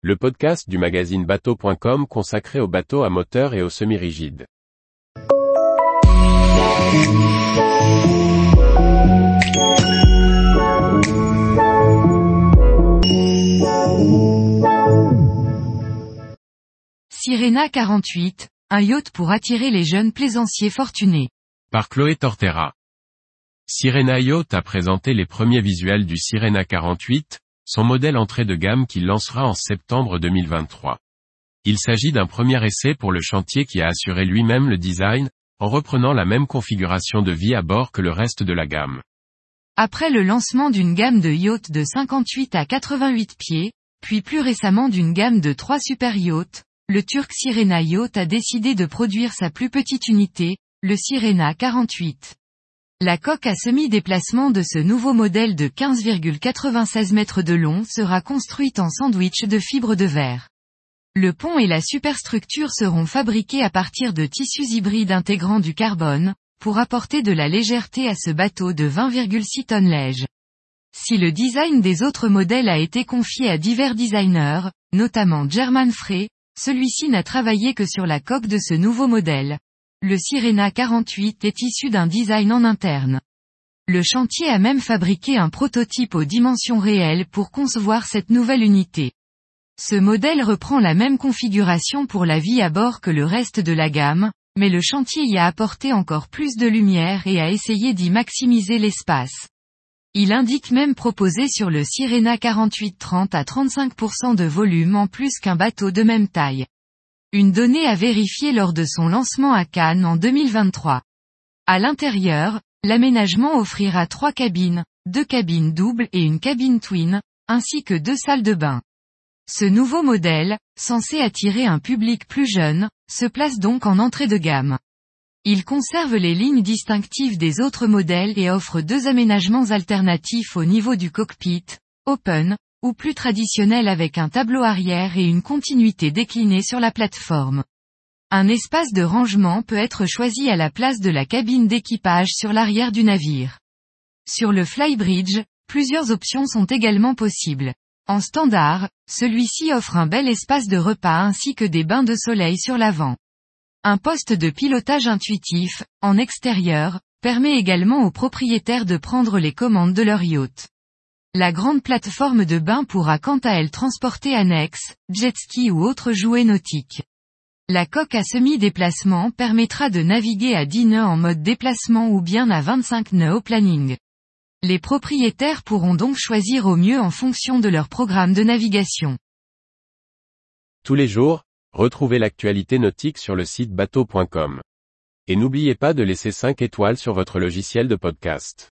le podcast du magazine bateau.com consacré aux bateaux à moteur et aux semi-rigides. Sirena 48, un yacht pour attirer les jeunes plaisanciers fortunés. Par Chloé Tortera. Sirena Yacht a présenté les premiers visuels du Sirena 48, son modèle entrée de gamme qu'il lancera en septembre 2023. Il s'agit d'un premier essai pour le chantier qui a assuré lui-même le design, en reprenant la même configuration de vie à bord que le reste de la gamme. Après le lancement d'une gamme de yachts de 58 à 88 pieds, puis plus récemment d'une gamme de 3 super yachts, le Turc Sirena Yacht a décidé de produire sa plus petite unité, le Sirena 48. La coque à semi-déplacement de ce nouveau modèle de 15,96 mètres de long sera construite en sandwich de fibres de verre. Le pont et la superstructure seront fabriqués à partir de tissus hybrides intégrant du carbone, pour apporter de la légèreté à ce bateau de 20,6 tonnes lège. Si le design des autres modèles a été confié à divers designers, notamment German Frey, celui-ci n'a travaillé que sur la coque de ce nouveau modèle. Le Sirena 48 est issu d'un design en interne. Le chantier a même fabriqué un prototype aux dimensions réelles pour concevoir cette nouvelle unité. Ce modèle reprend la même configuration pour la vie à bord que le reste de la gamme, mais le chantier y a apporté encore plus de lumière et a essayé d'y maximiser l'espace. Il indique même proposer sur le Sirena 48 30 à 35% de volume en plus qu'un bateau de même taille. Une donnée à vérifier lors de son lancement à Cannes en 2023. À l'intérieur, l'aménagement offrira trois cabines, deux cabines doubles et une cabine twin, ainsi que deux salles de bain. Ce nouveau modèle, censé attirer un public plus jeune, se place donc en entrée de gamme. Il conserve les lignes distinctives des autres modèles et offre deux aménagements alternatifs au niveau du cockpit, open, ou plus traditionnel avec un tableau arrière et une continuité déclinée sur la plateforme. Un espace de rangement peut être choisi à la place de la cabine d'équipage sur l'arrière du navire. Sur le Flybridge, plusieurs options sont également possibles. En standard, celui-ci offre un bel espace de repas ainsi que des bains de soleil sur l'avant. Un poste de pilotage intuitif, en extérieur, permet également aux propriétaires de prendre les commandes de leur yacht. La grande plateforme de bain pourra quant à elle transporter annexes, jet ski ou autres jouets nautiques. La coque à semi-déplacement permettra de naviguer à 10 nœuds en mode déplacement ou bien à 25 nœuds au planning. Les propriétaires pourront donc choisir au mieux en fonction de leur programme de navigation. Tous les jours, retrouvez l'actualité nautique sur le site bateau.com. Et n'oubliez pas de laisser 5 étoiles sur votre logiciel de podcast.